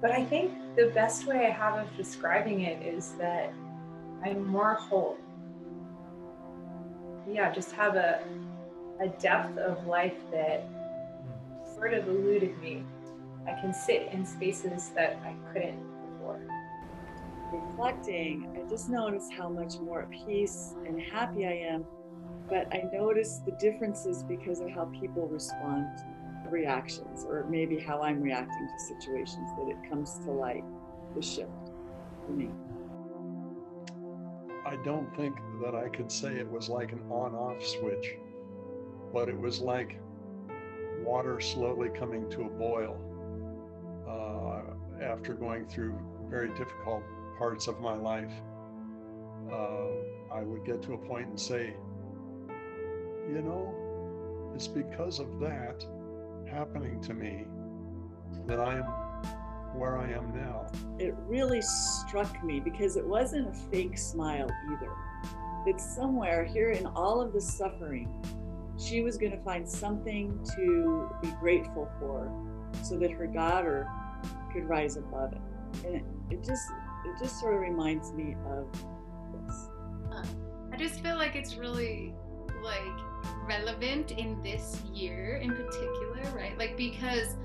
but I think the best way I have of describing it is that I'm more whole. Yeah, just have a, a depth of life that sort of eluded me. I can sit in spaces that I couldn't before. Reflecting, I just noticed how much more at peace and happy I am. But I notice the differences because of how people respond reactions or maybe how I'm reacting to situations that it comes to light, the shift for me. I don't think that I could say it was like an on off switch, but it was like water slowly coming to a boil uh, after going through very difficult parts of my life. Uh, I would get to a point and say, you know, it's because of that happening to me that I am where I am now. It really struck me because it wasn't a fake smile either. That somewhere here in all of the suffering, she was going to find something to be grateful for so that her daughter could rise above it. And it, it just it just sort of reminds me of this. Uh, I just feel like it's really like relevant in this year in particular, right? Like, because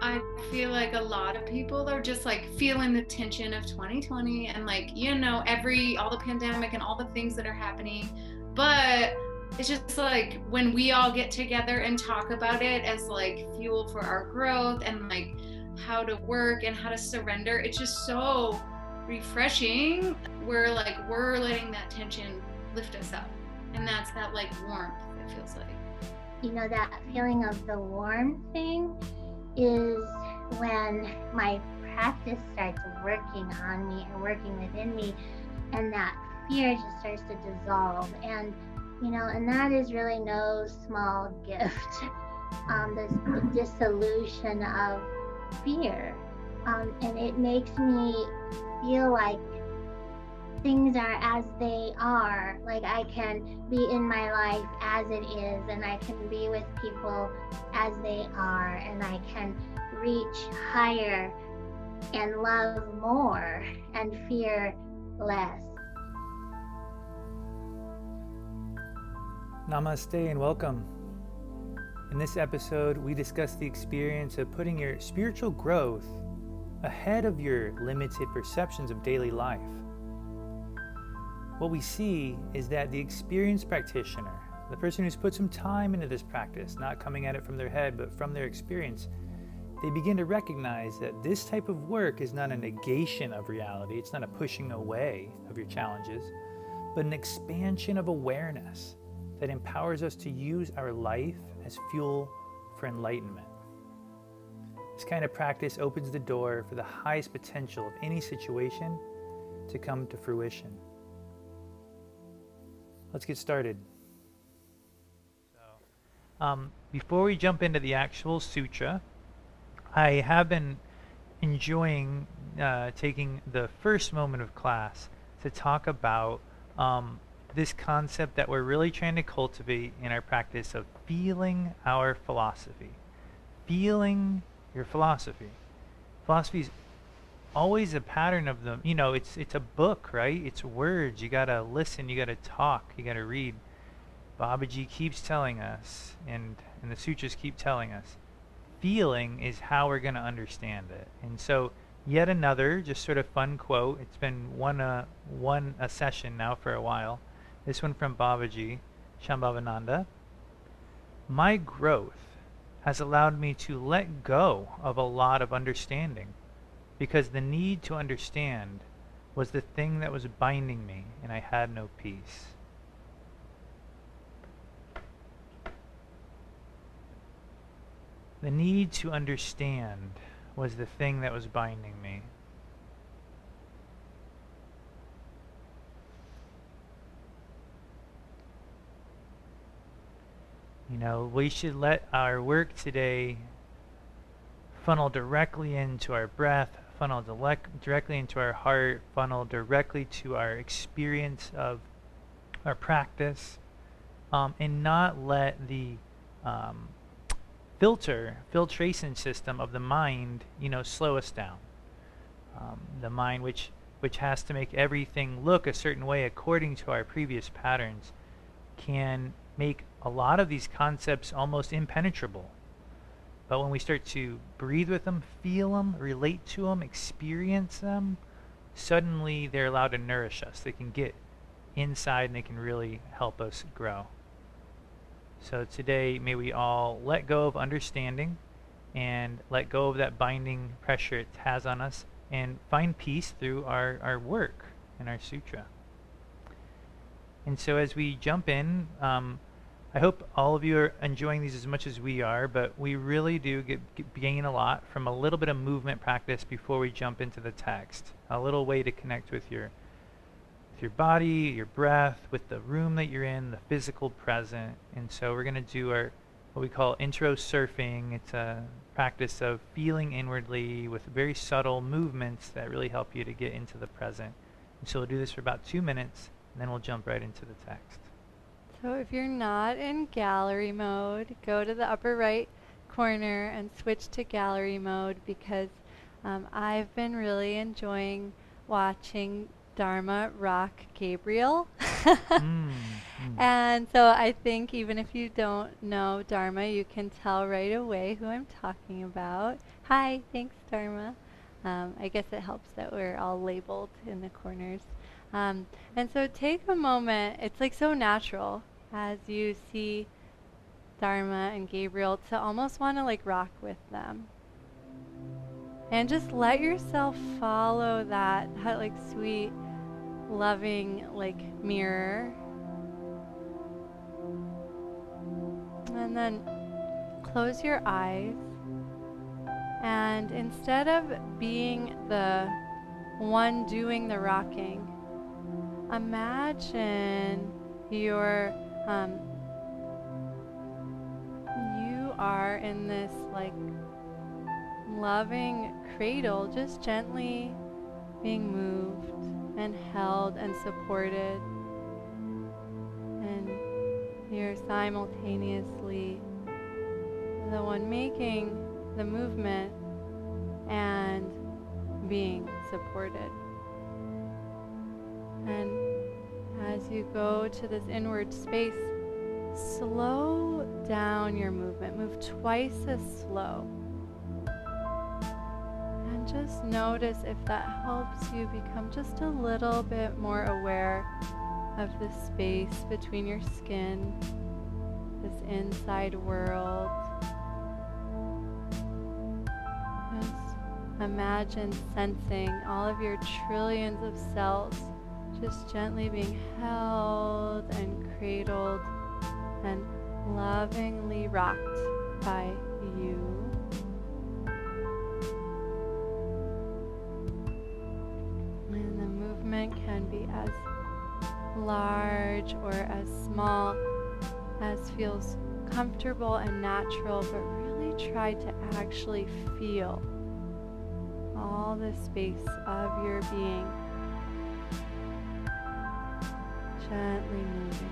I feel like a lot of people are just like feeling the tension of 2020 and like, you know, every, all the pandemic and all the things that are happening. But it's just like when we all get together and talk about it as like fuel for our growth and like how to work and how to surrender, it's just so refreshing. We're like, we're letting that tension lift us up and that's that like warmth it feels like. You know that feeling of the warm thing is when my practice starts working on me and working within me and that fear just starts to dissolve. And you know and that is really no small gift. Um this the dissolution of fear. Um, and it makes me feel like things are as they are. Like I can be in my life as it is, and I can be with people as they are, and I can reach higher and love more and fear less. Namaste and welcome. In this episode, we discuss the experience of putting your spiritual growth ahead of your limited perceptions of daily life what we see is that the experienced practitioner, the person who's put some time into this practice, not coming at it from their head, but from their experience, they begin to recognize that this type of work is not a negation of reality, it's not a pushing away of your challenges, but an expansion of awareness that empowers us to use our life as fuel for enlightenment. This kind of practice opens the door for the highest potential of any situation to come to fruition. Let's get started. So, um, before we jump into the actual sutra, I have been enjoying uh, taking the first moment of class to talk about um, this concept that we're really trying to cultivate in our practice of feeling our philosophy. Feeling your philosophy. Philosophy is always a pattern of them. You know, it's it's a book, right? It's words. You gotta listen. You gotta talk. You gotta read. Babaji keeps telling us, and and the sutras keep telling us, feeling is how we're gonna understand it. And so, yet another just sort of fun quote. It's been one uh, one a session now for a while. This one from Babaji, Shambhavananda. My growth has allowed me to let go of a lot of understanding because the need to understand was the thing that was binding me, and I had no peace. The need to understand was the thing that was binding me. You know, we should let our work today funnel directly into our breath, funnel directly into our heart, funnel directly to our experience of our practice, um, and not let the um, filter, filtration system of the mind, you know, slow us down. Um, the mind, which which has to make everything look a certain way according to our previous patterns, can make a lot of these concepts almost impenetrable. But when we start to breathe with them, feel them, relate to them, experience them, suddenly they're allowed to nourish us. They can get inside and they can really help us grow. So today, may we all let go of understanding and let go of that binding pressure it has on us and find peace through our, our work and our sutra. And so as we jump in, um, I hope all of you are enjoying these as much as we are, but we really do get, get, gain a lot from a little bit of movement practice before we jump into the text. A little way to connect with your with your body, your breath, with the room that you're in, the physical present. And so we're going to do our what we call intro surfing. It's a practice of feeling inwardly with very subtle movements that really help you to get into the present. And so we'll do this for about two minutes, and then we'll jump right into the text. So if you're not in gallery mode, go to the upper right corner and switch to gallery mode because um, I've been really enjoying watching Dharma rock Gabriel. mm, mm. And so I think even if you don't know Dharma, you can tell right away who I'm talking about. Hi, thanks Dharma. Um, I guess it helps that we're all labeled in the corners. Um, and so take a moment, it's like so natural as you see Dharma and Gabriel to almost want to like rock with them. And just let yourself follow that, that like sweet, loving like mirror. And then close your eyes. And instead of being the one doing the rocking, imagine your um, you are in this like loving cradle, just gently being moved and held and supported. And you're simultaneously the one making the movement and being supported. You go to this inward space, slow down your movement. Move twice as slow. And just notice if that helps you become just a little bit more aware of the space between your skin, this inside world. Imagine sensing all of your trillions of cells just gently being held and cradled and lovingly rocked by you. And the movement can be as large or as small as feels comfortable and natural, but really try to actually feel all the space of your being gently moving.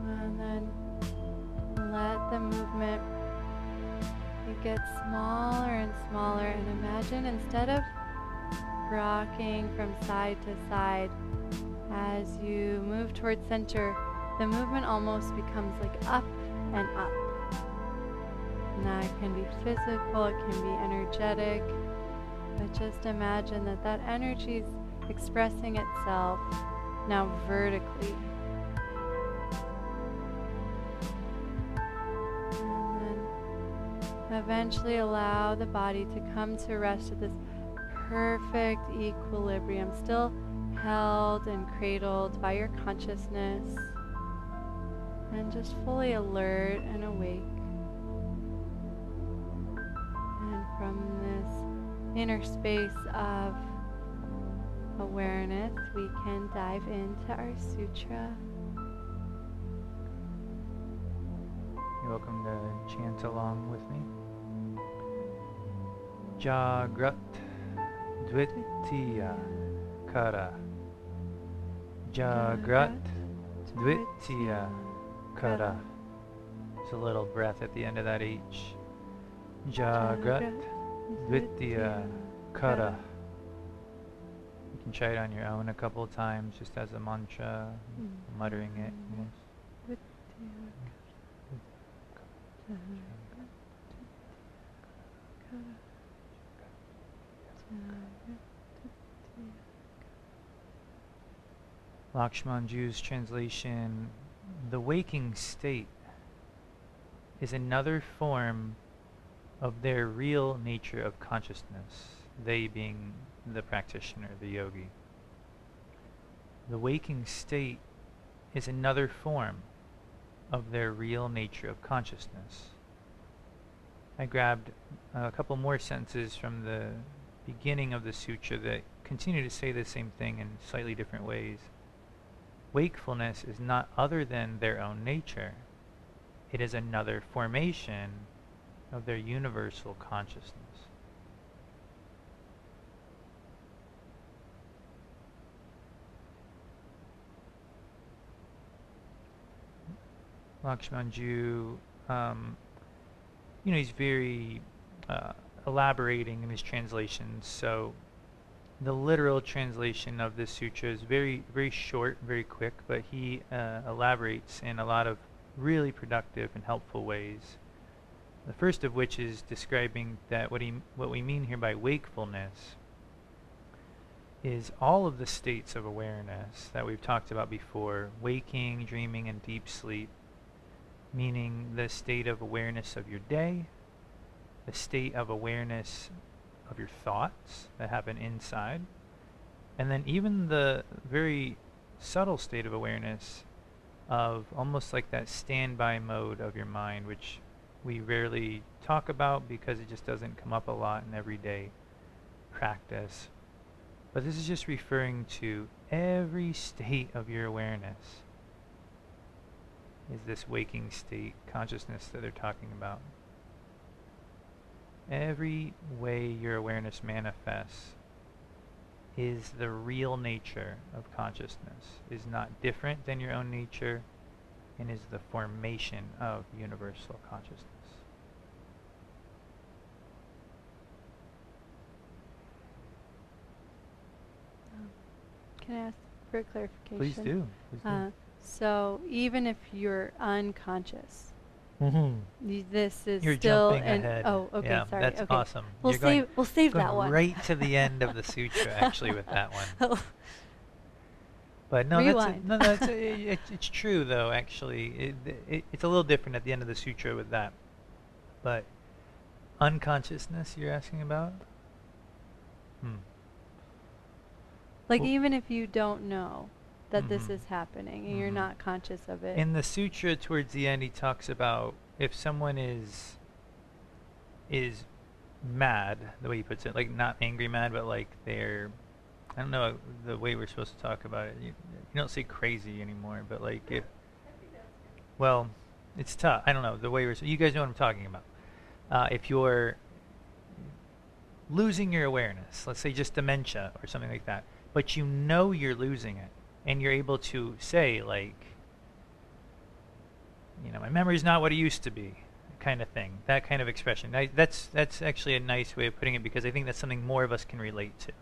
And then let the movement get smaller and smaller and imagine instead of rocking from side to side as you move towards center, the movement almost becomes like up and up. And that can be physical, it can be energetic, just imagine that that energy is expressing itself now vertically. And then eventually allow the body to come to rest at this perfect equilibrium, still held and cradled by your consciousness, and just fully alert and awake. And from inner space of awareness, we can dive into our sutra. You're welcome to chant along with me. Jagrat Dvitiya Kara. Jagrat Dvitiya Kara. It's a little breath at the end of that H. Jagrat Dvitiya Kara. You can try it on your own a couple of times just as a mantra, Mm. muttering it. Yes. Lakshmanjoo's translation The waking state is another form of their real nature of consciousness, they being the practitioner, the yogi. The waking state is another form of their real nature of consciousness. I grabbed a couple more sentences from the beginning of the sutra that continue to say the same thing in slightly different ways. Wakefulness is not other than their own nature. It is another formation of their universal consciousness. Lakshmanjoo, um, you know, he's very uh, elaborating in his translations. So the literal translation of this sutra is very, very short, very quick, but he uh, elaborates in a lot of really productive and helpful ways. The first of which is describing that what he, what we mean here by wakefulness is all of the states of awareness that we've talked about before, waking, dreaming, and deep sleep, meaning the state of awareness of your day, the state of awareness of your thoughts that happen inside, and then even the very subtle state of awareness of almost like that standby mode of your mind, which we rarely talk about because it just doesn't come up a lot in everyday practice. But this is just referring to every state of your awareness is this waking state consciousness that they're talking about. Every way your awareness manifests is the real nature of consciousness, is not different than your own nature, and is the formation of universal consciousness. Can I ask for a clarification? Please do. Please do. Uh, so even if you're unconscious, Mhm. y- this is You're still jumping an ahead. oh okay yeah, sorry that's okay awesome. we'll You're going, save we'll save going that one right to the end of the sutra, actually, with that one. But no, Rewind. that's no, no, it's, it, it's true though. Actually, it, it, it's a little different at the end of the sutra with that. But unconsciousness, you're asking about? Hmm. Like Well- even if you don't know that this Mhm. is happening and you're Mhm. not conscious of it In the sutra, towards the end, he talks about if someone is is mad, the way he puts it, like not angry mad, but like they're, I don't know the way we're supposed to talk about it. You, you don't say crazy anymore, but like if, well, it's tough. I don't know the way we're. You guys know what I'm talking about. Uh, if you're losing your awareness, let's say just dementia or something like that, but you know you're losing it, and you're able to say like, you know, my memory's not what it used to be, kind of thing. That kind of expression. I, that's that's actually a nice way of putting it because I think that's something more of us can relate to.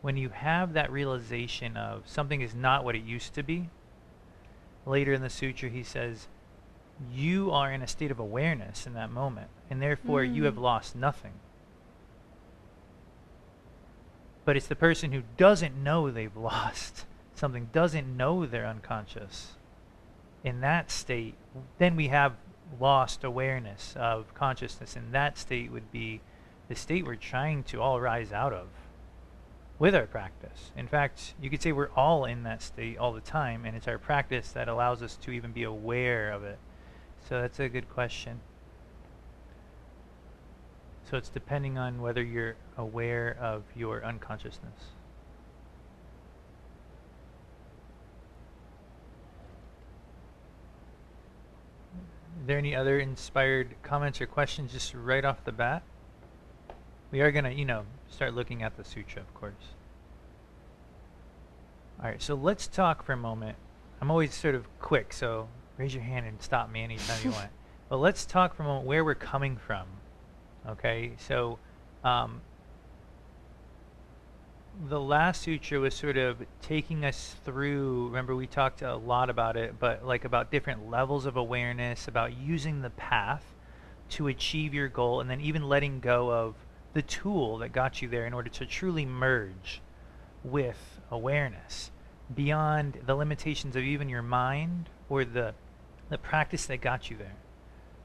When you have that realization of something is not what it used to be. Later in the sutra, he says, you are in a state of awareness in that moment, and therefore you have Mm. lost nothing. But it's the person who doesn't know they've lost something, doesn't know they're unconscious. In that state, then we have lost awareness of consciousness, and that state would be the state we're trying to all rise out of with our practice. In fact, you could say we're all in that state all the time, and it's our practice that allows us to even be aware of it. So that's a good question. So it's depending on whether you're aware of your unconsciousness. Are there any other inspired comments or questions just right off the bat? We are going to, you know, start looking at the sutra, of course. All right, so let's talk for a moment. I'm always sort of quick, so raise your hand and stop me anytime you want. But let's talk from where we're coming from. Okay, so um, the last sutra was sort of taking us through. Remember, we talked a lot about it, but like about different levels of awareness, about using the path to achieve your goal, and then even letting go of the tool that got you there in order to truly merge with awareness beyond the limitations of even your mind or the the practice that got you there.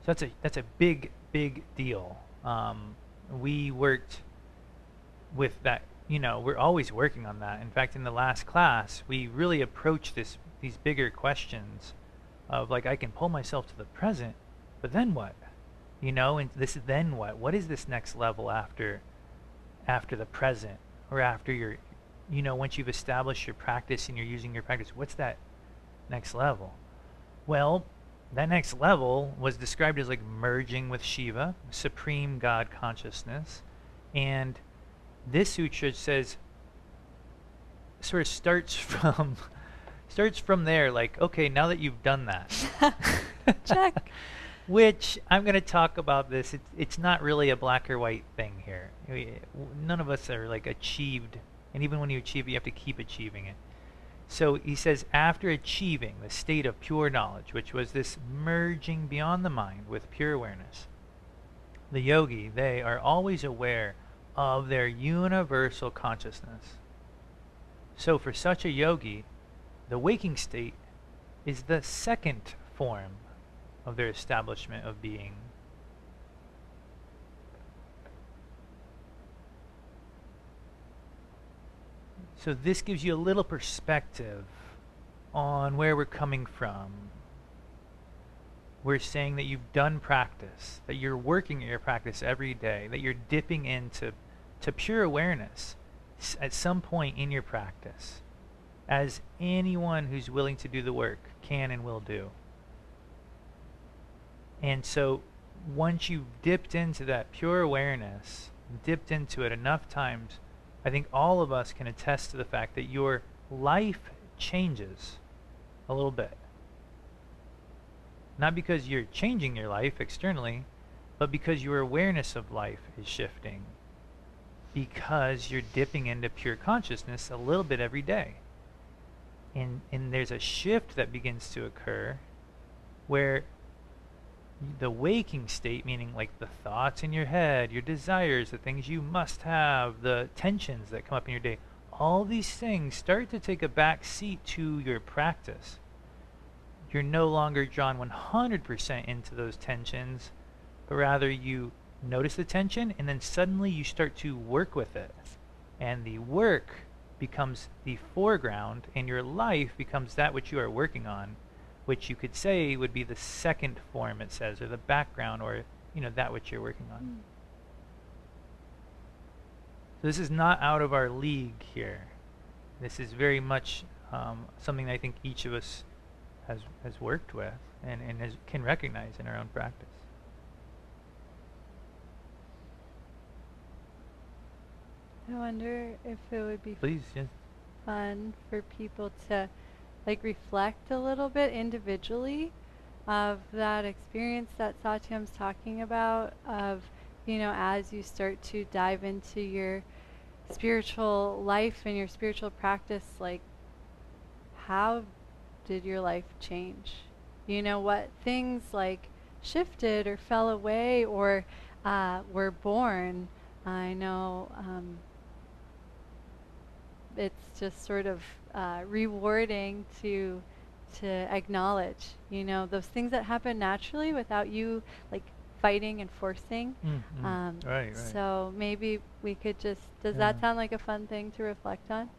So that's a that's a big big deal. Um, we worked with that you know, we're always working on that. In fact, in the last class, we really approached this these bigger questions of like I can pull myself to the present, but then what? You know, and this then what? What is this next level after after the present or after your you know, once you've established your practice and you're using your practice, what's that next level? Well, that next level was described as like merging with Shiva, supreme God consciousness, and this sutra says sort of starts from starts from there like okay now that you've done that. Check. Which i'm going to talk about this. It's, it's not really a black or white thing here. We, none of us are like achieved. And even when you achieve it you have to keep achieving it so he says after achieving the state of pure knowledge which was this merging beyond the mind with pure awareness the yogi they are always aware of their universal consciousness. So, for such a yogi, the waking state is the second form of their establishment of being. So, this gives you a little perspective on where we're coming from we're saying that you've done practice, that you're working at your practice every day, that you're dipping into to pure awareness at some point in your practice, as anyone who's willing to do the work can and will do. And so once you've dipped into that pure awareness, dipped into it enough times, I think all of us can attest to the fact that your life changes a little bit. Not because you're changing your life externally, but because your awareness of life is shifting. Because you're dipping into pure consciousness a little bit every day. And, and there's a shift that begins to occur where the waking state, meaning like the thoughts in your head, your desires, the things you must have, the tensions that come up in your day, all these things start to take a back seat to your practice you're no longer drawn 100% into those tensions, but rather you notice the tension and then suddenly you start to work with it. And the work becomes the foreground and your life becomes that which you are working on, which you could say would be the second form it says, or the background, or you know that which you're working on. Mm. So this is not out of our league here. This is very much um, something I think each of us has has worked with and, and has, can recognize in our own practice. I wonder if it would be Please, yes. fun for people to like reflect a little bit individually of that experience that Satyam's talking about of you know as you start to dive into your spiritual life and your spiritual practice like how did your life change? You know, what things like shifted or fell away or uh, were born? I know um, it's just sort of uh, rewarding to to acknowledge, you know, those things that happen naturally without you like fighting and forcing. Mm-hmm. Um, right, right. So maybe we could just. Does yeah. that sound like a fun thing to reflect on?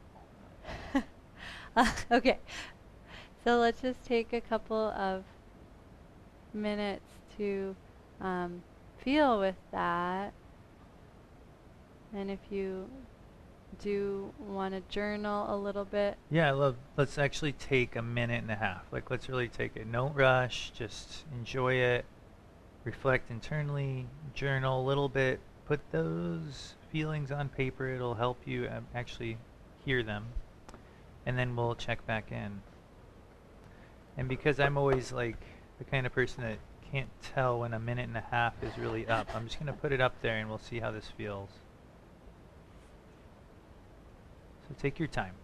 uh, okay, so let's just take a couple of minutes to um, feel with that. And if you do want to journal a little bit. Yeah, love, let's actually take a minute and a half. Like, let's really take it. Don't rush. Just enjoy it. Reflect internally. Journal a little bit. Put those feelings on paper. It'll help you um, actually hear them. And then we'll check back in. And because I'm always like the kind of person that can't tell when a minute and a half is really up, I'm just going to put it up there and we'll see how this feels. So take your time.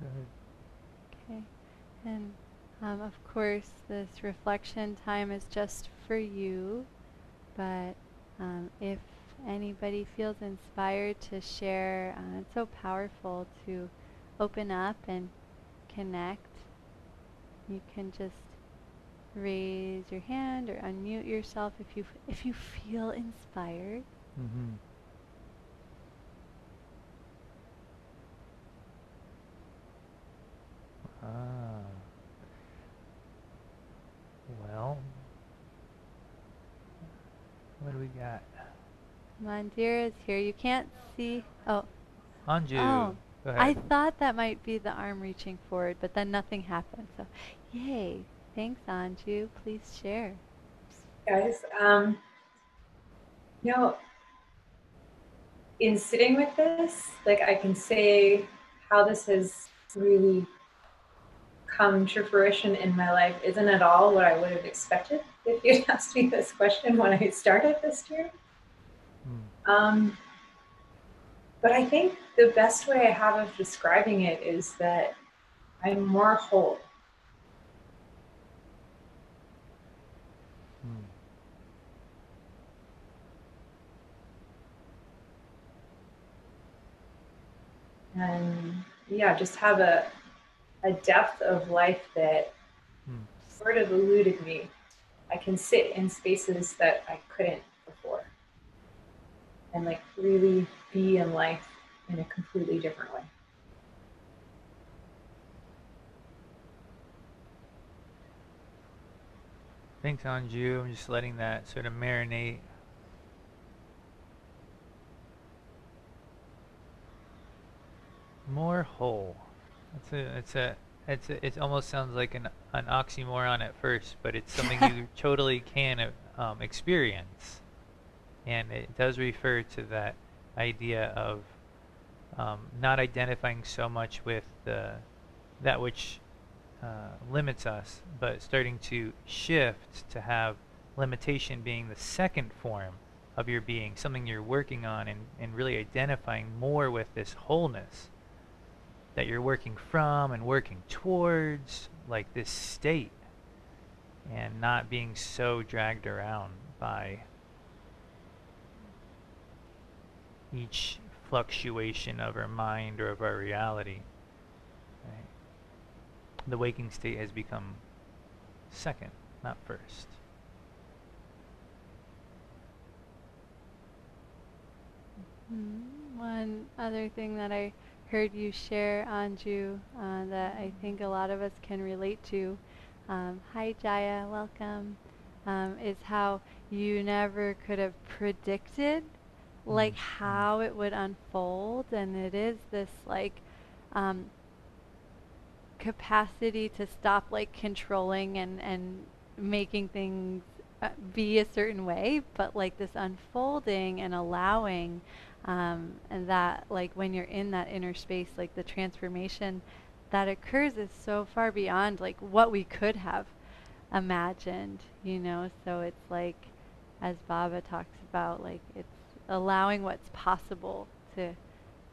Go ahead. Okay. And um, of course, this reflection time is just for you, but um, if anybody feels inspired to share, uh, it's so powerful to open up and connect. You can just raise your hand or unmute yourself if you if you feel inspired. Mm-hmm. Ah. Well, what do we got? Mandira is here. You can't see. Oh, Anju, Oh, go I thought that might be the arm reaching forward, but then nothing happened. So, yay. Thanks, Anju. Please share. guys. Um, you know, in sitting with this, like I can say how this has really come to fruition in my life isn't at all what I would have expected if you'd asked me this question when I started this journey. Um, but I think the best way I have of describing it is that I'm more whole. Hmm. and yeah, just have a a depth of life that Hmm. sort of eluded me. I can sit in spaces that I couldn't and like really be in life in a completely different way. Thanks, Anju. I'm just letting that sort of marinate. More whole. It's a, it's a, it's a, it almost sounds like an, an oxymoron at first, but it's something you totally can uh, um, experience, and it does refer to that idea of um, not identifying so much with the, that which uh, limits us, but starting to shift to have limitation being the second form of your being, something you're working on and, and really identifying more with this wholeness that you're working from and working towards, like this state, and not being so dragged around by each fluctuation of our mind or of our reality. Right? the waking state has become second, not first. Mm, One other thing that I heard you share, Anju, uh, that I think a lot of us can relate to. Um, hi, Jaya, welcome. Um, is how you never could have predicted like how it would unfold and it is this like um, capacity to stop like controlling and and making things uh, be a certain way but like this unfolding and allowing um, and that like when you're in that inner space like the transformation that occurs is so far beyond like what we could have imagined you know? So it's like as baba talks about like it's allowing what's possible to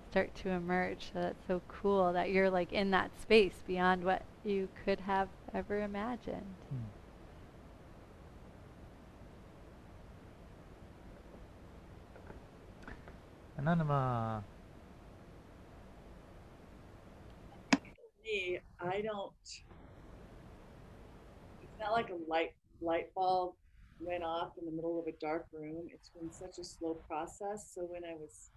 start to emerge so that's so cool that you're like in that space beyond what you could have ever imagined. Hmm. Anandama. me, I don't. It's not like a light light bulb went off in the middle of a dark room. It's been such a slow process. So when I was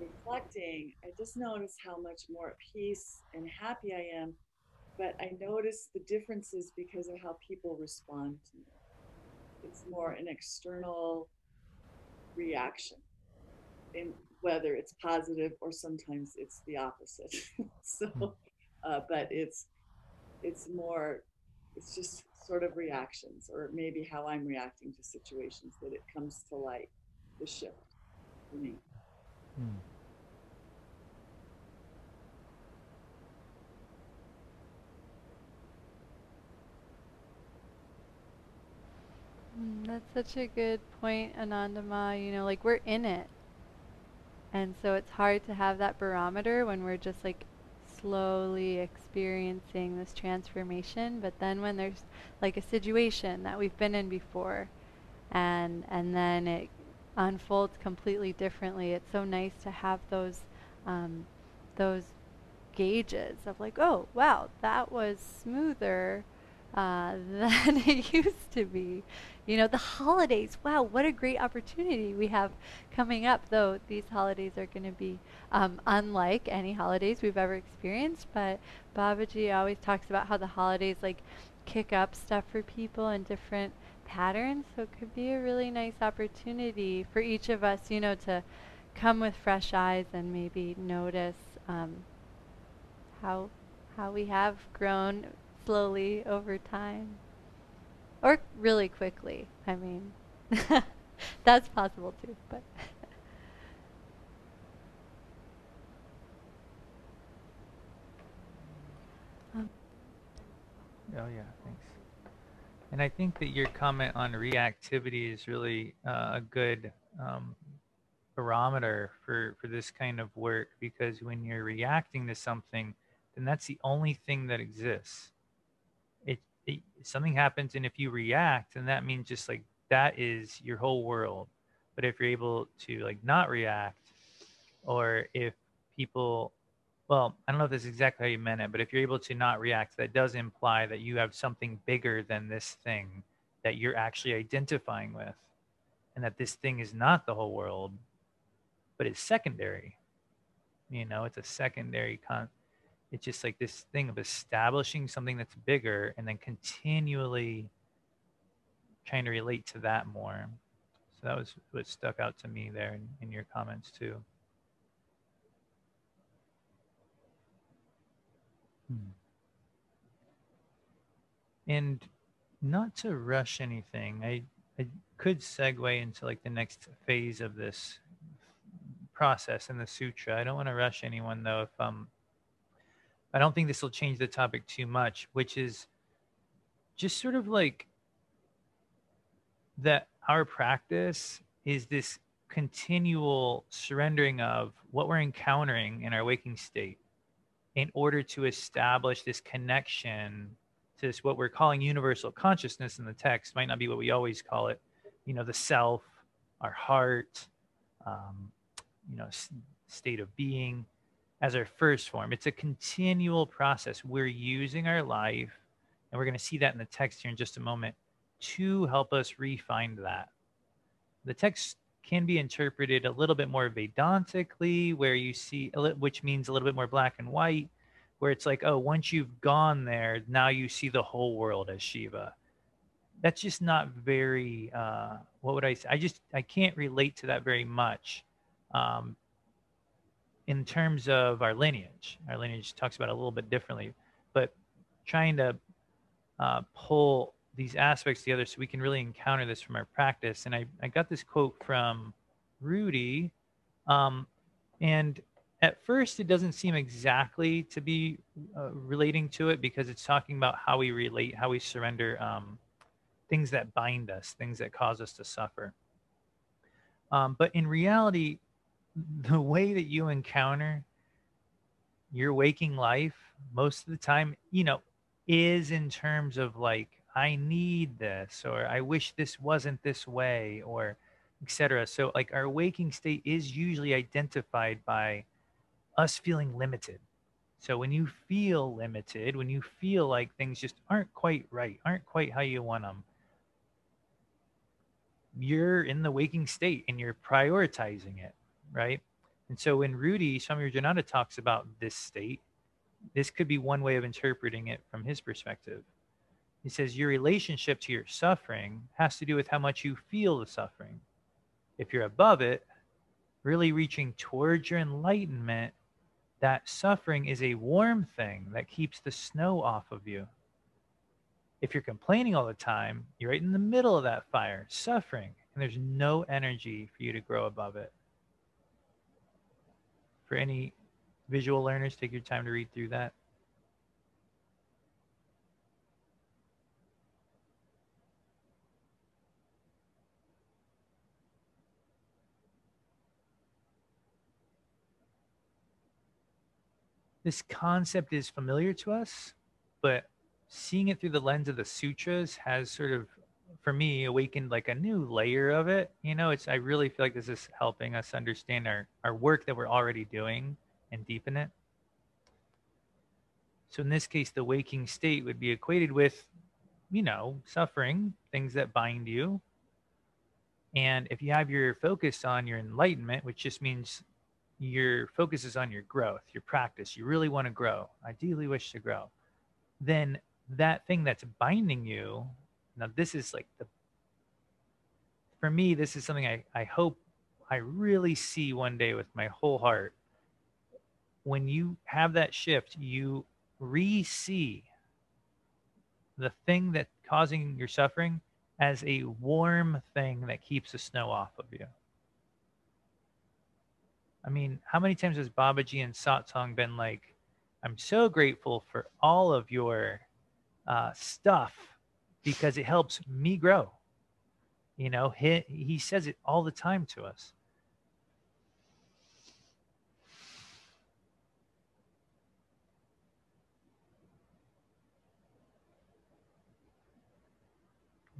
reflecting, I just noticed how much more at peace and happy I am. But I noticed the differences because of how people respond to me. It's more an external reaction, in whether it's positive or sometimes it's the opposite. so, uh, but it's it's more, it's just sort of reactions, or maybe how I'm reacting to situations that it comes to light, the shift for me. Hmm. Mm, That's such a good point, Anandama. You know, like we're in it. And so it's hard to have that barometer when we're just like slowly experiencing this transformation. But then when there's like a situation that we've been in before and and then it unfolds completely differently, it's so nice to have those um, those gauges of like, oh wow, that was smoother uh, than it used to be. You know, the holidays. Wow, what a great opportunity we have coming up. Though these holidays are going to be um, unlike any holidays we've ever experienced. But Babaji always talks about how the holidays like kick up stuff for people in different patterns. So it could be a really nice opportunity for each of us, you know, to come with fresh eyes and maybe notice um, how how we have grown slowly over time or really quickly i mean that's possible too but um, Oh yeah, thanks. And I think that your comment on reactivity is really uh, a good um, barometer for for this kind of work because when you're reacting to something, then that's the only thing that exists. Something happens, and if you react, and that means just like that is your whole world. But if you're able to like not react, or if people well, I don't know if that's exactly how you meant it, but if you're able to not react, that does imply that you have something bigger than this thing that you're actually identifying with, and that this thing is not the whole world, but it's secondary. You know, it's a secondary con. It's just like this thing of establishing something that's bigger and then continually trying to relate to that more. So that was what stuck out to me there in, in your comments too. Hmm. And not to rush anything, I, I could segue into like the next phase of this process in the sutra. I don't want to rush anyone though. If um, I don't think this will change the topic too much, which is just sort of like that our practice is this continual surrendering of what we're encountering in our waking state in order to establish this connection to this what we're calling universal consciousness in the text might not be what we always call it you know the self our heart um, you know s- state of being as our first form. It's a continual process. We're using our life and we're going to see that in the text here in just a moment to help us refine that. The text can be interpreted a little bit more Vedantically, where you see, which means a little bit more black and white, where it's like, oh, once you've gone there, now you see the whole world as Shiva. that's just not very uh, what would i say i just i can't relate to that very much. Um, in terms of our lineage. Our lineage talks about a little bit differently but trying to uh, pull these aspects together so we can really encounter this from our practice. And i, I got this quote from Rudi um, and at first it doesn't seem exactly to be uh, relating to it because it's talking about how we relate how we surrender um, things that bind us things that cause us to suffer. Um, but in reality the way that you encounter your waking life most of the time you know is in terms of like i need this or i wish this wasn't this way or etc so like our waking state is usually identified by us feeling limited. So when you feel limited, when you feel like things just aren't quite right, aren't quite how you want them, you're in the waking state and you're prioritizing it, right? And so when Rudi Swami Janata talks about this state, this could be one way of interpreting it from his perspective. He says your relationship to your suffering has to do with how much you feel the suffering. If you're above it, really reaching towards your enlightenment, that suffering is a warm thing that keeps the snow off of you. If you're complaining all the time, you're right in the middle of that fire, suffering, and there's no energy for you to grow above it. For any visual learners, take your time to read through that. this concept is familiar to us, but seeing it through the lens of the sutras has sort of for me awakened like a new layer of it you know it's i really feel like this is helping us understand our our work that we're already doing and deepen it. So in this case the waking state would be equated with you know suffering things that bind you. And if you have your focus on your enlightenment which just means your focus is on your growth, your practice, you really want to grow, ideally wish to grow, then that thing that's binding you, now this is like the, for me, this is something I, I hope I really see one day with my whole heart. When you have that shift, you re see the thing that causing your suffering as a warm thing that keeps the snow off of you. I mean, how many times has Babaji and Satsang been like, I'm so grateful for all of your uh, stuff because it helps me grow. You know, he, he says it all the time to us.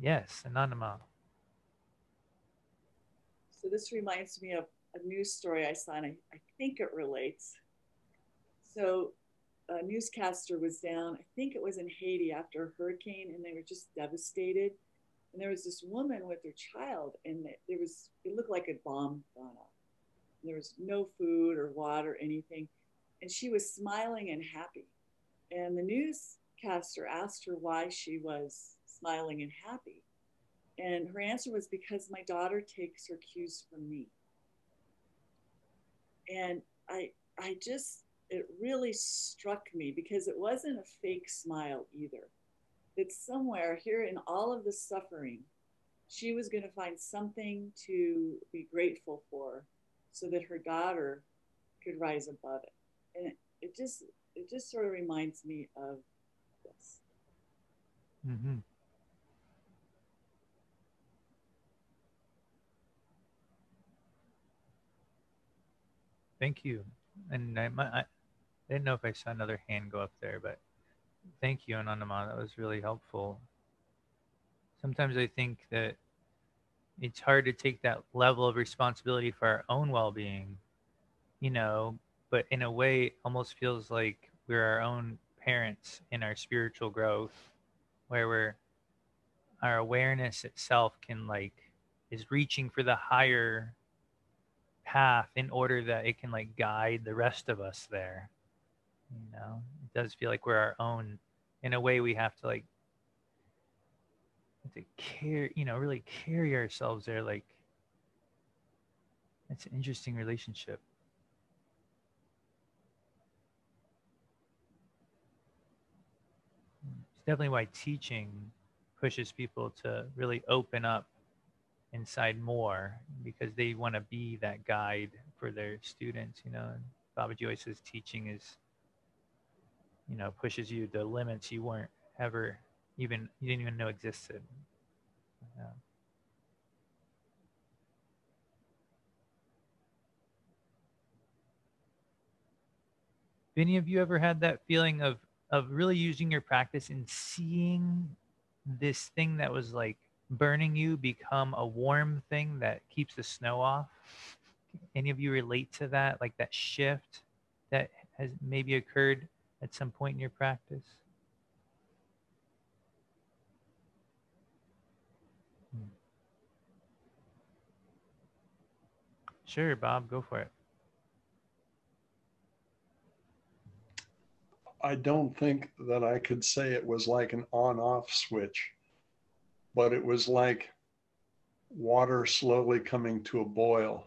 Yes, Anandama. So this reminds me of a news story I saw, and I, I think it relates. So, a newscaster was down, I think it was in Haiti after a hurricane, and they were just devastated. And there was this woman with her child, and there was, it looked like a bomb gone off. There was no food or water, or anything. And she was smiling and happy. And the newscaster asked her why she was smiling and happy. And her answer was because my daughter takes her cues from me and I I just it really struck me because it wasn't a fake smile either. That somewhere here in all of the suffering, she was going to find something to be grateful for so that her daughter could rise above it. And it, it just it just sort of reminds me of this. Mm-hmm. Thank you. And I, I, didn't know if I saw another hand go up there, but thank you, Anandama. That was really helpful. Sometimes I think that it's hard to take that level of responsibility for our own well-being, you know, but in a way, it almost feels like we're our own parents in our spiritual growth, where we're our awareness itself can like is reaching for the higher path in order that it can like guide the rest of us there you know it does feel like we're our own in a way we have to like to care, you know, really carry ourselves there. Like, it's an interesting relationship. It's definitely why teaching pushes people to really open up inside more because they want to be that guide for their students, you know. And Babaji always says teaching is, you know, pushes you to limits you weren't ever even, you didn't even know existed. Yeah. Have any of you ever had that feeling of of really using your practice and seeing this thing that was like burning you become a warm thing that keeps the snow off? Any of you relate to that, like that shift that has maybe occurred at some point in your practice? Hmm. Sure, Bob, go for it. I don't think that I could say it was like an on off switch, but it was like water slowly coming to a boil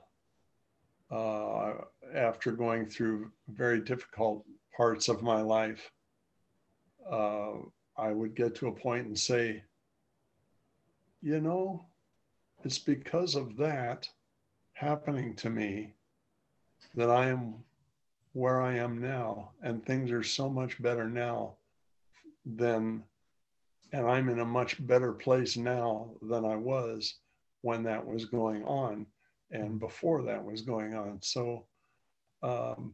uh, after going through very difficult parts of my life. Uh, I would get to a point and say, you know, it's because of that happening to me that I am where I am now, and things are so much better now than, and I'm in a much better place now than I was when that was going on and before that was going on. So um,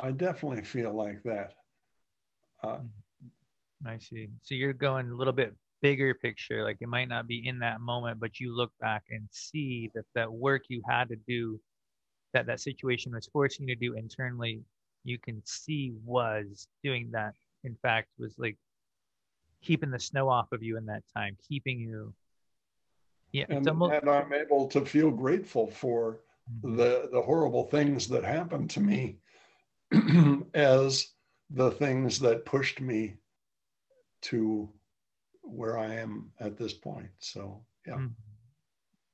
I definitely feel like that. Uh, I see. So you're going a little bit bigger picture. Like it might not be in that moment, but you look back and see that that work you had to do that that situation was forcing you to do internally, you can see was doing that. In fact, was like keeping the snow off of you in that time, keeping you. Yeah, and, almost, and I'm able to feel grateful for mm-hmm. the the horrible things that happened to me as the things that pushed me to where I am at this point. So yeah. Mm-hmm.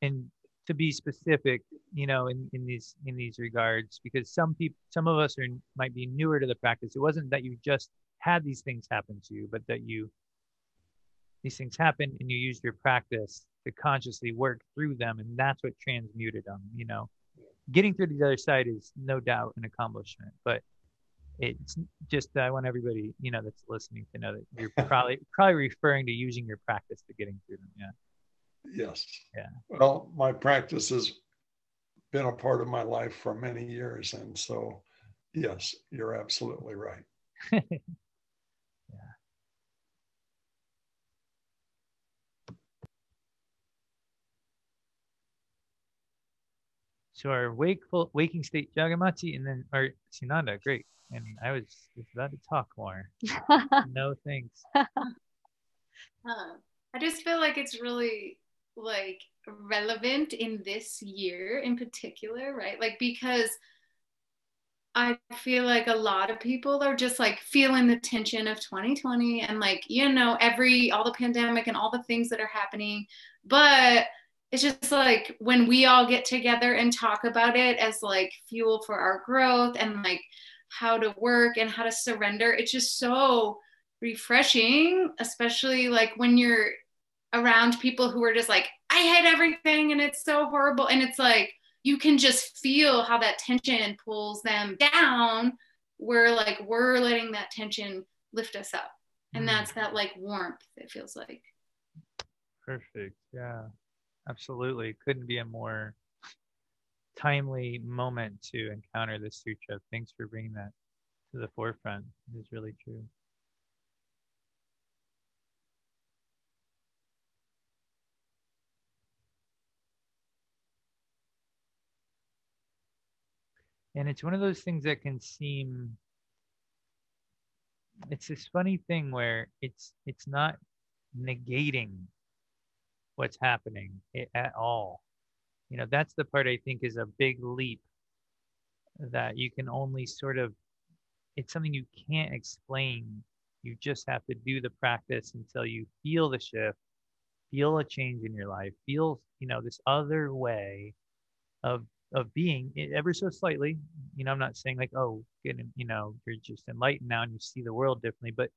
And to be specific, you know, in, in these in these regards, because some people, some of us are might be newer to the practice. It wasn't that you just had these things happen to you, but that you these things happen and you used your practice to consciously work through them, and that's what transmuted them. You know, getting through to the other side is no doubt an accomplishment, but it's just I want everybody, you know, that's listening to know that you're probably probably referring to using your practice to getting through them. Yeah. Yes. Yeah. Well, my practice has been a part of my life for many years. And so, yes, you're absolutely right. So our wakeful waking state Jagamati and then our Sunanda, great. And I was about to talk more. no thanks. Uh, I just feel like it's really like relevant in this year in particular, right? Like because I feel like a lot of people are just like feeling the tension of 2020 and like, you know, every all the pandemic and all the things that are happening. But it's just like when we all get together and talk about it as like fuel for our growth and like how to work and how to surrender, it's just so refreshing, especially like when you're around people who are just like, I hate everything and it's so horrible. And it's like, you can just feel how that tension pulls them down, where like we're letting that tension lift us up. And mm. that's that like warmth, it feels like. Perfect. Yeah, absolutely. Couldn't be a more timely moment to encounter this sutra. Thanks for bringing that to the forefront. It is really true. and it's one of those things that can seem it's this funny thing where it's it's not negating what's happening at all you know that's the part i think is a big leap that you can only sort of it's something you can't explain you just have to do the practice until you feel the shift feel a change in your life, feel, you know, this other way of of being ever so slightly. You know, I'm not saying like, oh, getting, you know, you're just enlightened now and you see the world differently, but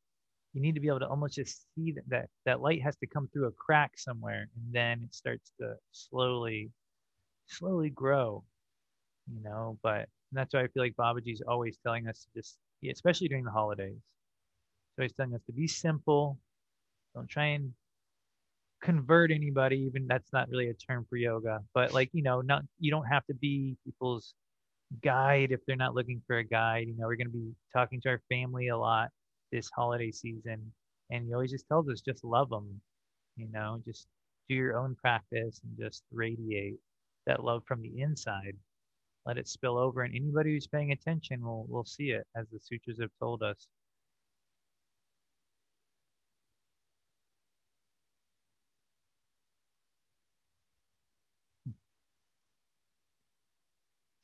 you need to be able to almost just see that that, that light has to come through a crack somewhere and then it starts to slowly slowly grow you know? But that's why i feel like babaji's always telling us to just especially during the holidays so he's telling us to be simple don't try and convert anybody even that's not really a term for yoga but like you know not you don't have to be people's guide if they're not looking for a guide you know? We're going to be talking to our family a lot this holiday season and he always just tells us just love them you know just do your own practice and just radiate that love from the inside let it spill over and anybody who's paying attention will will see it as the sutras have told us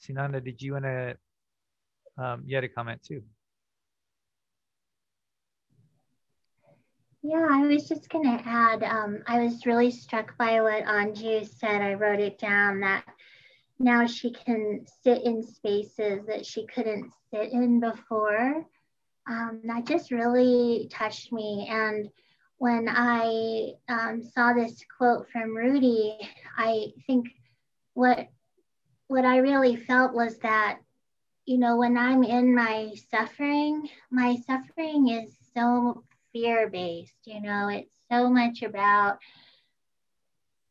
Sunanda, did you want to, um, you had a comment too. Yeah, I was just going to add, um, I was really struck by what Anju said. I wrote it down that now she can sit in spaces that she couldn't sit in before. Um, that just really touched me. And when I um, saw this quote from Rudi, I think what what I really felt was that, you know, when I'm in my suffering, my suffering is so fear based, you know, it's so much about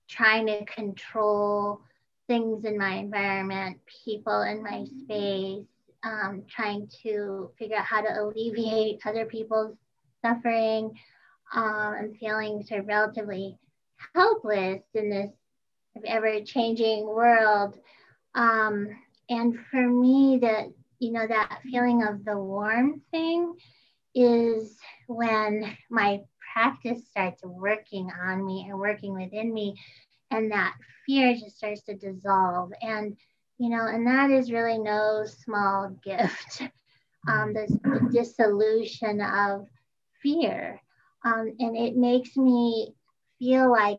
trying to control things in my environment, people in my space, um, trying to figure out how to alleviate other people's suffering um, and feeling sort of relatively helpless in this ever changing world. Um, and for me, that you know that feeling of the warm thing is when my practice starts working on me and working within me, and that fear just starts to dissolve. And you know, and that is really no small gift. Um, this dissolution of fear, um, and it makes me feel like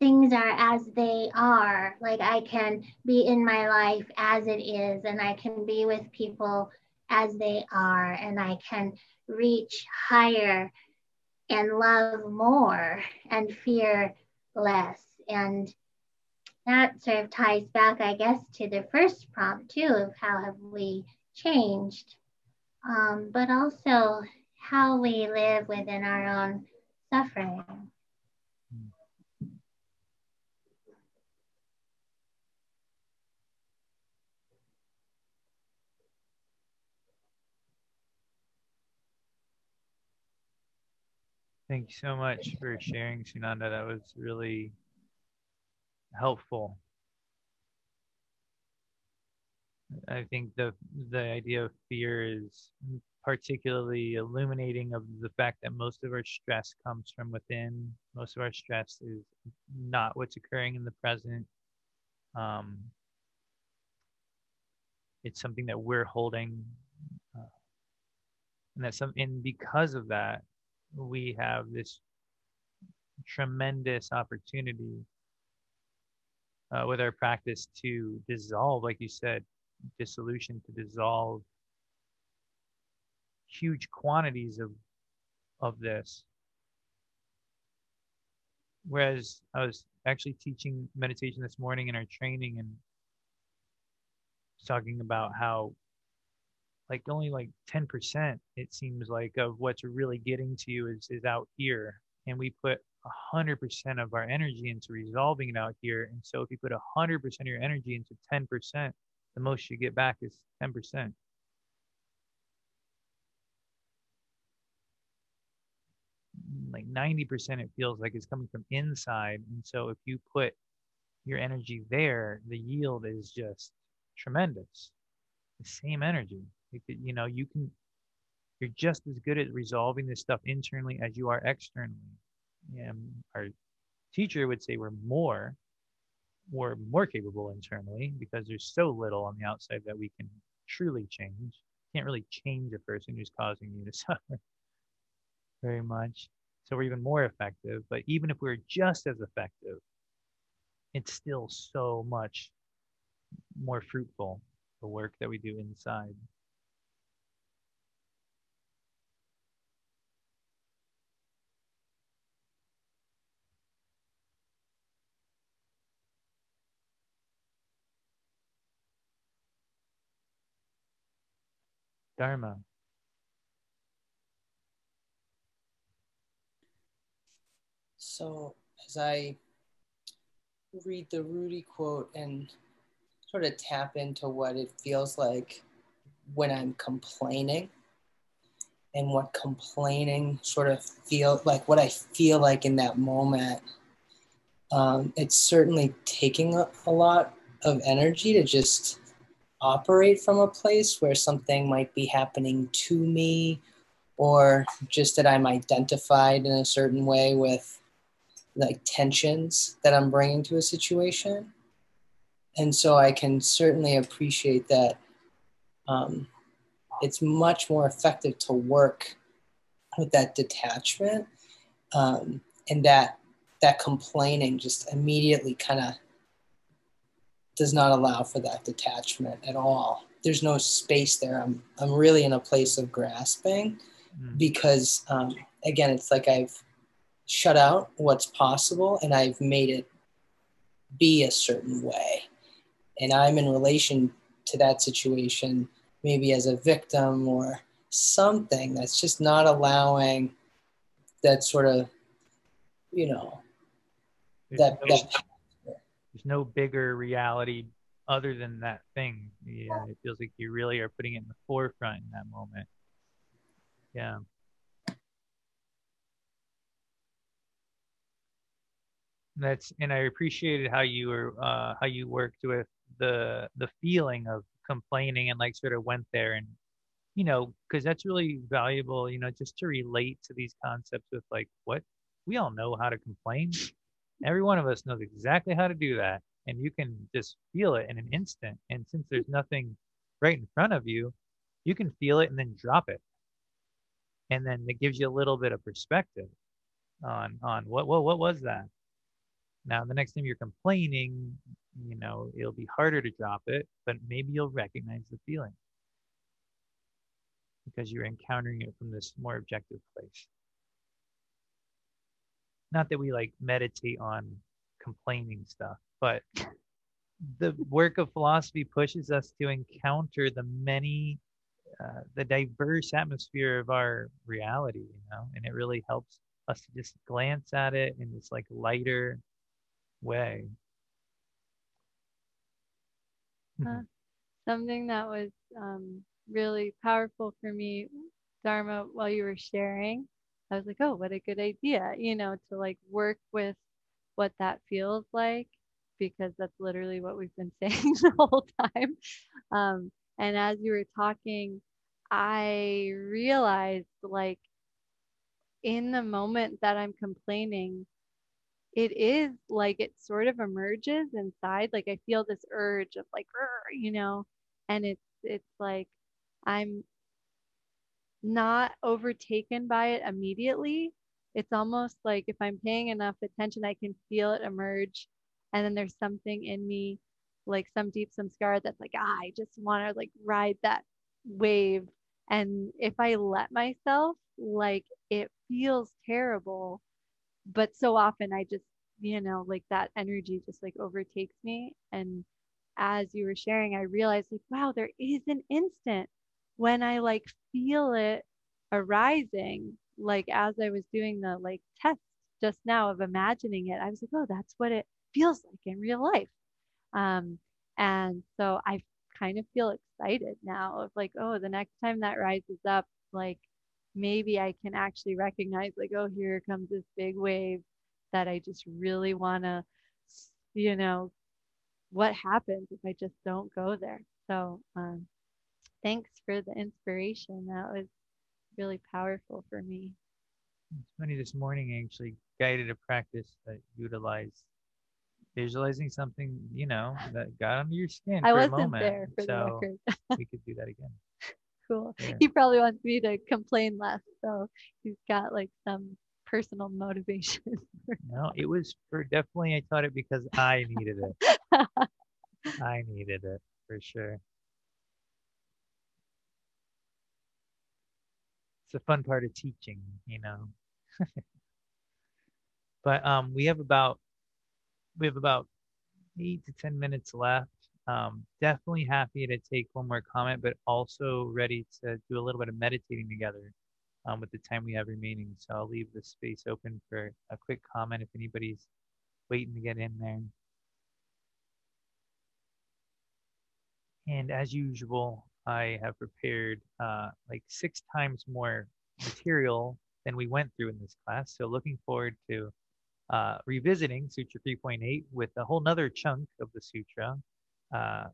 things are as they are. Like I can be in my life as it is, and I can be with people as they are, and I can reach higher and love more and fear less. And that sort of ties back, I guess, to the first prompt too of how have we changed, um, but also how we live within our own suffering. Thank you so much for sharing, Sunanda. That was really helpful. I think the the idea of fear is particularly illuminating of the fact that most of our stress comes from within. Most of our stress is not what's occurring in the present. Um, it's something that we're holding, uh, and that some and because of that, we have this tremendous opportunity uh, with our practice to dissolve, like you said, dissolution to dissolve huge quantities of of this. Whereas I was actually teaching meditation this morning in our training and talking about how like only like 10% it seems like of what's really getting to you is is out here. And we put 100% of our energy into resolving it out here. And so if you put 100% of your energy into 10% the most you get back is 10% like 90% it feels like it's coming from inside. And so if you put your energy there the yield is just tremendous. The same energy you know, you can, you're just as good at resolving this stuff internally as you are externally. And our teacher would say we're more, we're more capable internally because there's so little on the outside that we can truly change. Can't really change a person who's causing you to suffer very much. So we're even more effective. But even if we're just as effective, it's still so much more fruitful, the work that we do inside. Dharma. So as I read the Rudi quote and sort of tap into what it feels like when I'm complaining and what complaining sort of feel like what I feel like in that moment. Um, it's certainly taking a, a lot of energy to just operate from a place where something might be happening to me or just that I'm identified in a certain way with like tensions that I'm bringing to a situation. And so I can certainly appreciate that um, it's much more effective to work with that detachment um, and that that complaining just immediately kind of does not allow for that detachment at all. There's no space there. I'm I'm really in a place of grasping mm. because um, again, it's like I've shut out what's possible and I've made it be a certain way. And I'm in relation to that situation, maybe as a victim or something that's just not allowing that sort of, you know, that, that no bigger reality other than that thing. Yeah, it feels like you really are putting it in the forefront in that moment. Yeah. that's and I appreciated how you were uh, how you worked with the the feeling of complaining and like sort of went there and you know because that's really valuable you know just to relate to these concepts with like what we all know how to complain every one of us knows exactly how to do that and you can just feel it in an instant and since there's nothing right in front of you you can feel it and then drop it and then it gives you a little bit of perspective on on what what what was that now, the next time you're complaining, you know, it'll be harder to drop it, but maybe you'll recognize the feeling because you're encountering it from this more objective place. Not that we like meditate on complaining stuff, but the work of philosophy pushes us to encounter the many, uh, the diverse atmosphere of our reality, you know, and it really helps us to just glance at it in this like lighter, way. Uh, mm-hmm. something that was um, really powerful for me, Dharma, while you were sharing, I was like, oh, what a good idea, you know, to like work with what that feels like, because that's literally what we've been saying the whole time. Um, and as you were talking, I realized like in the moment that I'm complaining, it is like it sort of emerges inside like i feel this urge of like you know and it's it's like i'm not overtaken by it immediately. It's almost like if i'm paying enough attention i can feel it emerge. And then there's something in me like some deep samskara that's like ah, i just want to like ride that wave. And if i let myself like it feels terrible but so often I just, you know, like that energy just like overtakes me. And as you were sharing, I realized like, wow, there is an instant when I like feel it arising, like as I was doing the like test just now of imagining it, I was like, oh, that's what it feels like in real life. Um, and so I kind of feel excited now of like, oh, the next time that rises up, like maybe I can actually recognize, like, oh, here comes this big wave that I just really want to, you know, what happens if I just don't go there? So, um, thanks for the inspiration. That was really powerful for me. It's funny, this morning I actually guided a practice that utilized visualizing something, you know, that got under your skin. I for wasn't a moment. there for so the record. we could do that again cool. Yeah. He probably wants me to complain less. So he's got like some personal motivation. No, it was for definitely I taught it because I needed it. I needed it for sure. A fun part of teaching, you know. but um we have about we have about eight to ten minutes left. Um, definitely happy to take one more comment, but also ready to do a little bit of meditating together um, with the time we have remaining. So I'll leave the space open for a quick comment if anybody's waiting to get in there. And as usual, I have prepared uh, like six times more material than we went through in this class. So looking forward to uh, revisiting Sutra 3.8 with a whole nother chunk of the Sutra uh,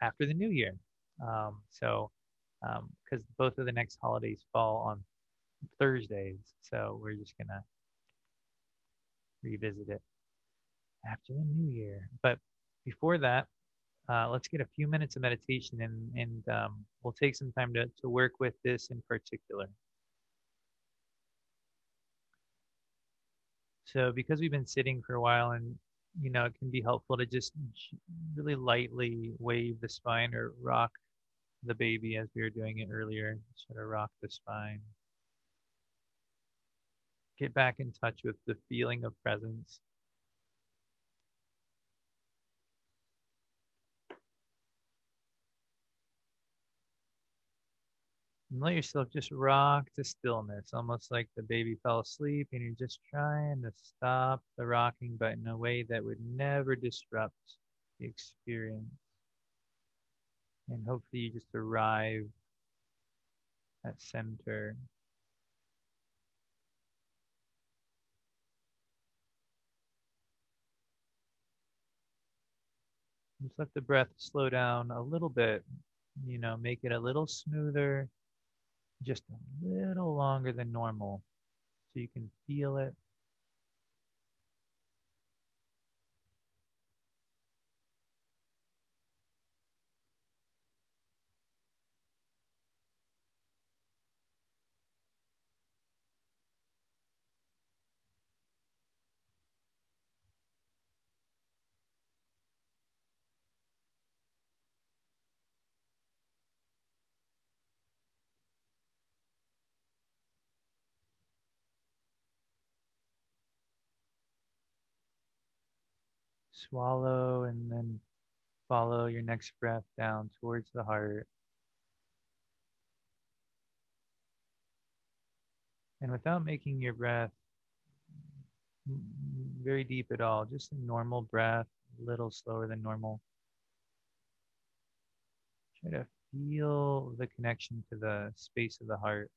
after the new year. Um, so, because um, both of the next holidays fall on Thursdays, so we're just gonna revisit it after the new year. But before that, uh, let's get a few minutes of meditation and, and um, we'll take some time to, to work with this in particular. So because we've been sitting for a while and you know, it can be helpful to just really lightly wave the spine or rock the baby as we were doing it earlier. Sort of rock the spine. Get back in touch with the feeling of presence. And let yourself just rock to stillness, almost like the baby fell asleep and you're just trying to stop the rocking, but in a way that would never disrupt the experience. And hopefully you just arrive at center. Just let the breath slow down a little bit, you know, make it a little smoother just a little longer than normal so you can feel it. Swallow and then follow your next breath down towards the heart. And without making your breath very deep at all, just a normal breath, a little slower than normal. Try to feel the connection to the space of the heart.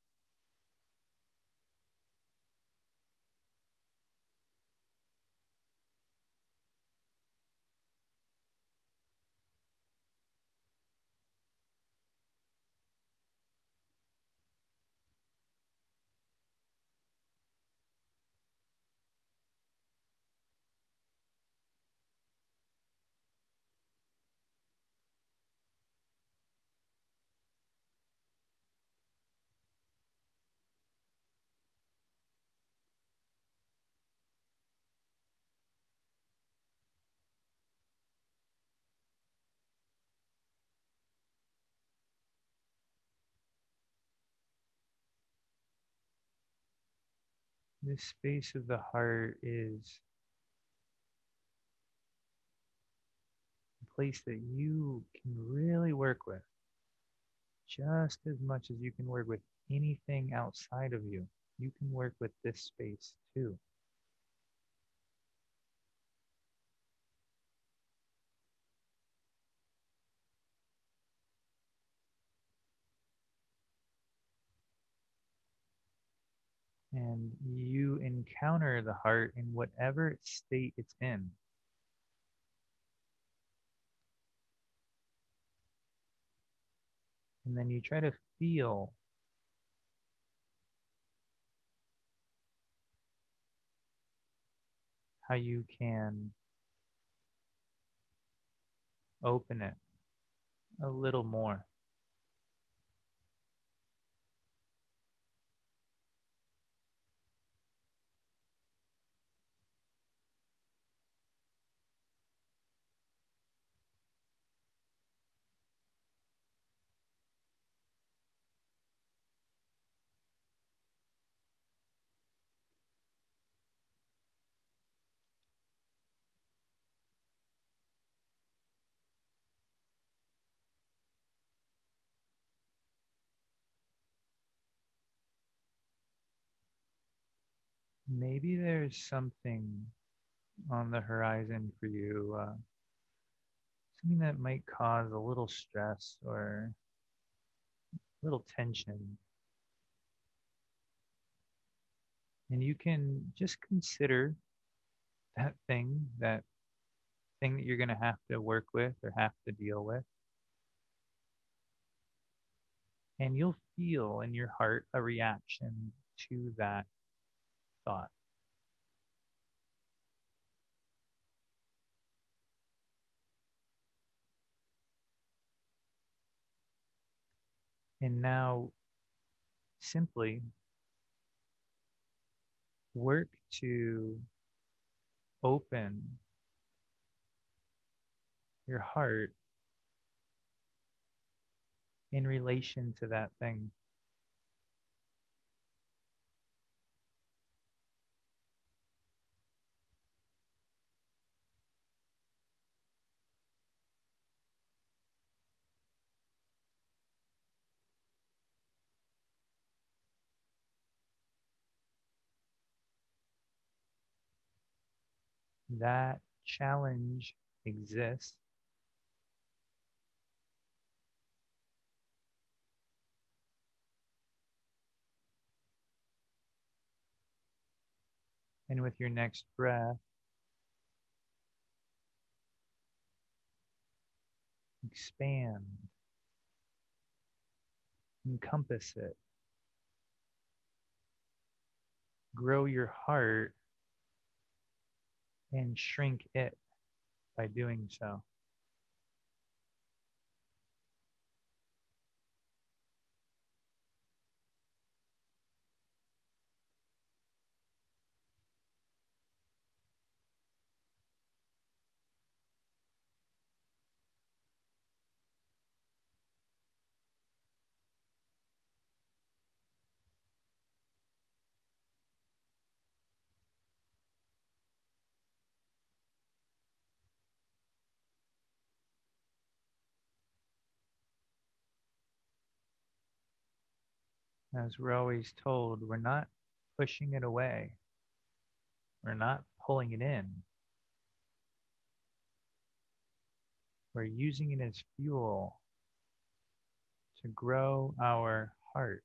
This space of the heart is a place that you can really work with just as much as you can work with anything outside of you. You can work with this space too. and you encounter the heart in whatever state it's in. And then you try to feel how you can open it a little more. Maybe there's something on the horizon for you, uh, something that might cause a little stress or a little tension. And you can just consider that thing, that thing that you're going to have to work with or have to deal with. And you'll feel in your heart a reaction to that thought. And now simply work to open your heart in relation to that thing. That challenge exists. And with your next breath, expand, encompass it, grow your heart and shrink it by doing so. As we're always told, we're not pushing it away. We're not pulling it in. We're using it as fuel to grow our heart.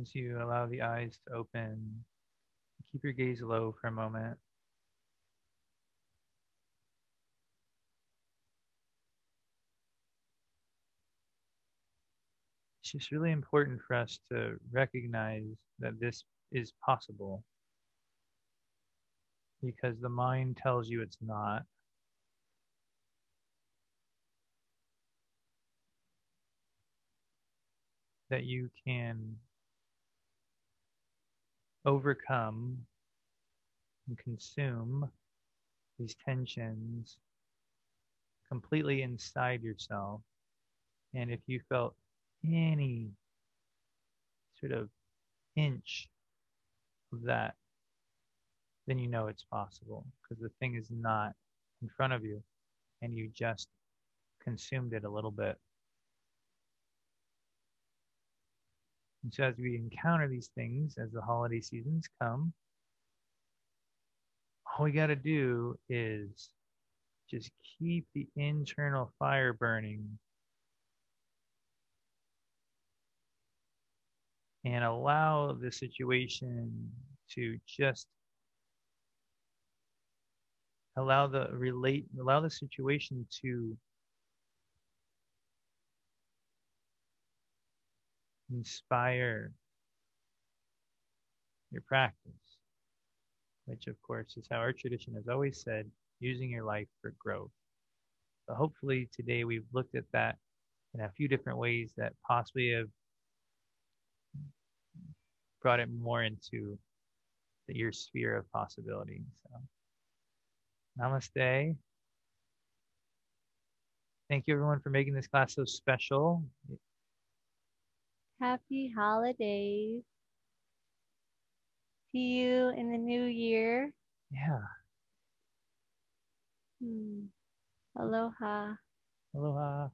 As you allow the eyes to open, keep your gaze low for a moment. It's just really important for us to recognize that this is possible because the mind tells you it's not. That you can overcome and consume these tensions completely inside yourself. And if you felt any sort of inch of that, then you know it's possible because the thing is not in front of you and you just consumed it a little bit. And so as we encounter these things, as the holiday seasons come, all we got to do is just keep the internal fire burning and allow the situation to just allow the relate allow the situation to inspire your practice, which of course is how our tradition has always said, using your life for growth. But hopefully today we've looked at that in a few different ways that possibly have brought it more into the, your sphere of possibility. So Namaste. Thank you everyone for making this class so special. Happy holidays. See you in the new year. Yeah. Hmm. Aloha. Aloha.